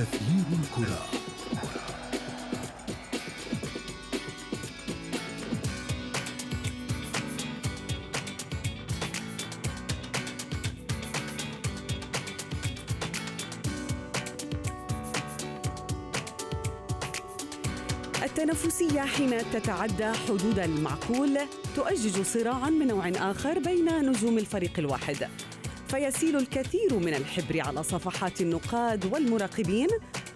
أثير الكرة. التنافسية حين تتعدى حدود المعقول تؤجج صراعا من نوع آخر بين نجوم الفريق الواحد. فيسيل الكثير من الحبر على صفحات النقاد والمراقبين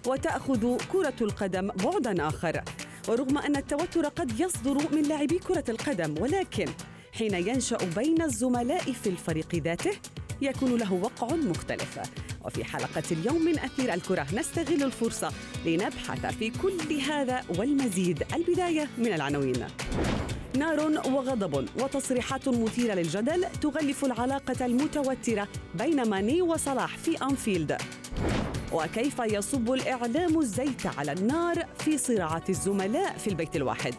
وتأخذ كرة القدم بعدا آخر. ورغم أن التوتر قد يصدر من لاعبي كرة القدم ولكن حين ينشأ بين الزملاء في الفريق ذاته يكون له وقع مختلف. وفي حلقة اليوم من أثير الكرة نستغل الفرصة لنبحث في كل هذا والمزيد. البداية من العناوين. نار وغضب وتصريحات مثيرة للجدل تغلف العلاقة المتوترة بين ماني وصلاح في أنفيلد. وكيف يصب الإعلام الزيت على النار في صراعات الزملاء في البيت الواحد.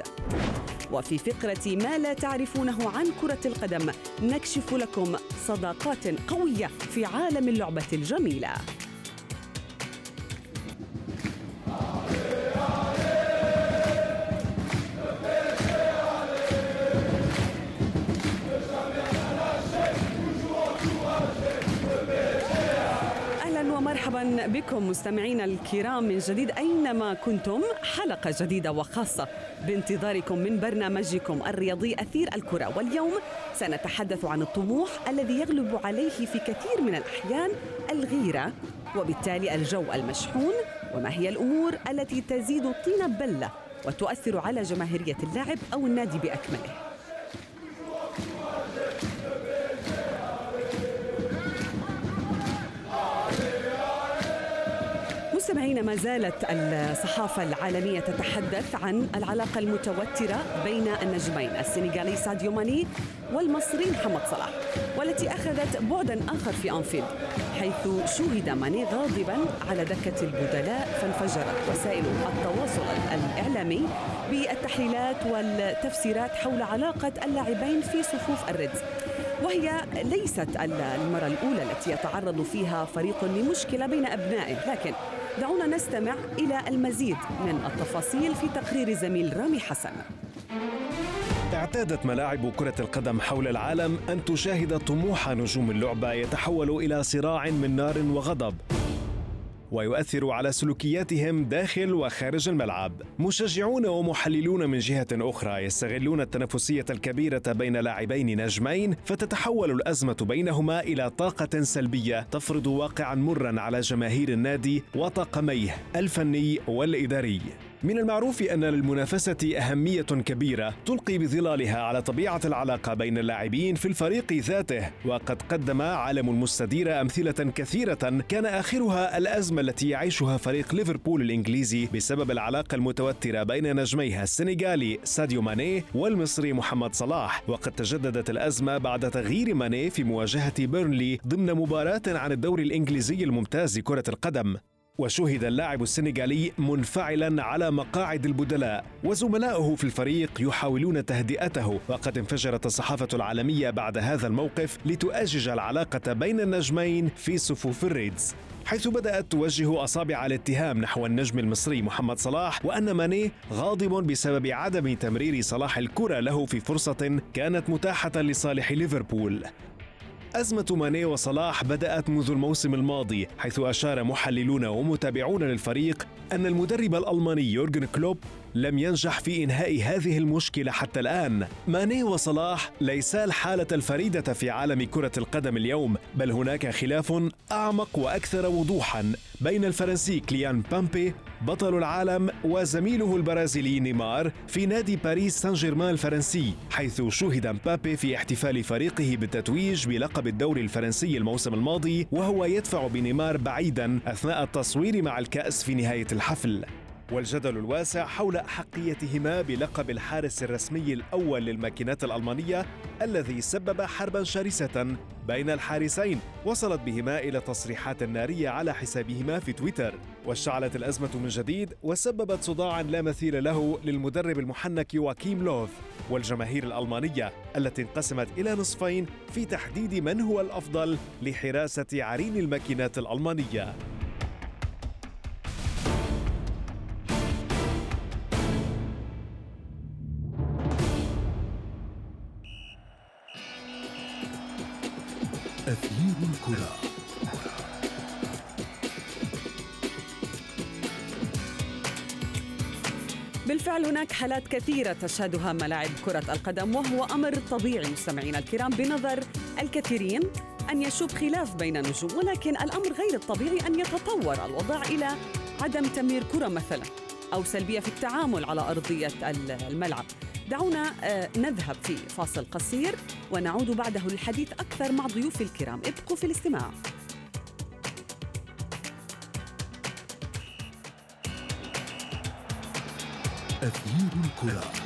وفي فقرة ما لا تعرفونه عن كرة القدم نكشف لكم صداقات قوية في عالم اللعبة الجميلة. ومرحبا بكم مستمعينا الكرام من جديد أينما كنتم. حلقة جديدة وخاصة بانتظاركم من برنامجكم الرياضي أثير الكرة. واليوم سنتحدث عن الطموح الذي يغلب عليه في كثير من الأحيان الغيرة وبالتالي الجو المشحون وما هي الأمور التي تزيد الطين بله وتؤثر على جماهيرية اللاعب أو النادي بأكمله. مستمعينا ما زالت الصحافة العالمية تتحدث عن العلاقة المتوترة بين النجمين السنغالي ساديو ماني والمصري محمد صلاح والتي أخذت بعدا آخر في أنفيلد حيث شوهد ماني غاضبا على دكة البدلاء فانفجرت وسائل التواصل الإعلامي بالتحليلات والتفسيرات حول علاقة اللاعبين في صفوف الريدز. وهي ليست المرة الأولى التي يتعرض فيها فريق لمشكلة بين أبنائه لكن دعونا نستمع إلى المزيد من التفاصيل في تقرير زميل رامي حسن. اعتادت ملاعب كرة القدم حول العالم أن تشاهد طموح نجوم اللعبة يتحول إلى صراع من نار وغضب. ويؤثر على سلوكياتهم داخل وخارج الملعب. مشجعون ومحللون من جهة أخرى يستغلون التنافسية الكبيرة بين لاعبين نجمين فتتحول الأزمة بينهما إلى طاقة سلبية تفرض واقعا مرا على جماهير النادي وطاقميه الفني والإداري. من المعروف أن للمنافسة أهمية كبيرة تلقي بظلالها على طبيعة العلاقة بين اللاعبين في الفريق ذاته وقد قدم عالم المستدير أمثلة كثيرة كان آخرها الأزمة التي يعيشها فريق ليفربول الإنجليزي بسبب العلاقة المتوترة بين نجميها السنغالي ساديو ماني والمصري محمد صلاح. وقد تجددت الأزمة بعد تغيير ماني في مواجهة بيرنلي ضمن مباراة عن الدوري الإنجليزي الممتاز كرة القدم. وشهد اللاعب السنغالي منفعلا على مقاعد البدلاء. وزملائه في الفريق يحاولون تهدئته. وقد انفجرت الصحافة العالمية بعد هذا الموقف لتؤجج العلاقة بين النجمين في صفوف الريدز. حيث بدأت توجه أصابع الاتهام نحو النجم المصري محمد صلاح وأن ماني غاضب بسبب عدم تمرير صلاح الكرة له في فرصة كانت متاحة لصالح ليفربول. أزمة ماني وصلاح بدأت منذ الموسم الماضي حيث أشار محللون ومتابعون للفريق أن المدرب الألماني يورجن كلوب لم ينجح في إنهاء هذه المشكلة حتى الآن. ماني وصلاح ليسا الحالة الفريدة في عالم كرة القدم اليوم بل هناك خلاف أعمق وأكثر وضوحا بين الفرنسي كيليان مبابي بطل العالم وزميله البرازيلي نيمار في نادي باريس سان جيرمان الفرنسي حيث شوهد مبابي في احتفال فريقه بالتتويج بلقب الدوري الفرنسي الموسم الماضي وهو يدفع بنيمار بعيدا أثناء التصوير مع الكأس في نهاية الحفل. والجدل الواسع حول أحقيتهما بلقب الحارس الرسمي الأول للماكينات الألمانية الذي سبب حربا شرسة بين الحارسين وصلت بهما إلى تصريحات نارية على حسابهما في تويتر. واشتعلت الأزمة من جديد وسببت صداعا لا مثيل له للمدرب المحنك واكيم لوف والجماهير الألمانية التي انقسمت إلى نصفين في تحديد من هو الأفضل لحراسة عرين الماكينات الألمانية. أثير الكرة. بالفعل هناك حالات كثيرة تشهدها ملاعب كرة القدم وهو أمر طبيعي مستمعينا الكرام بنظر الكثيرين أن يشوب خلاف بين النجوم ولكن الأمر غير الطبيعي أن يتطور الوضع إلى عدم تمرير كرة مثلا أو سلبية في التعامل على أرضية الملعب. دعونا آه، نذهب في فاصل قصير ونعود بعده للحديث أكثر مع ضيوفي الكرام. ابقوا في الاستماع. أثير الكرة.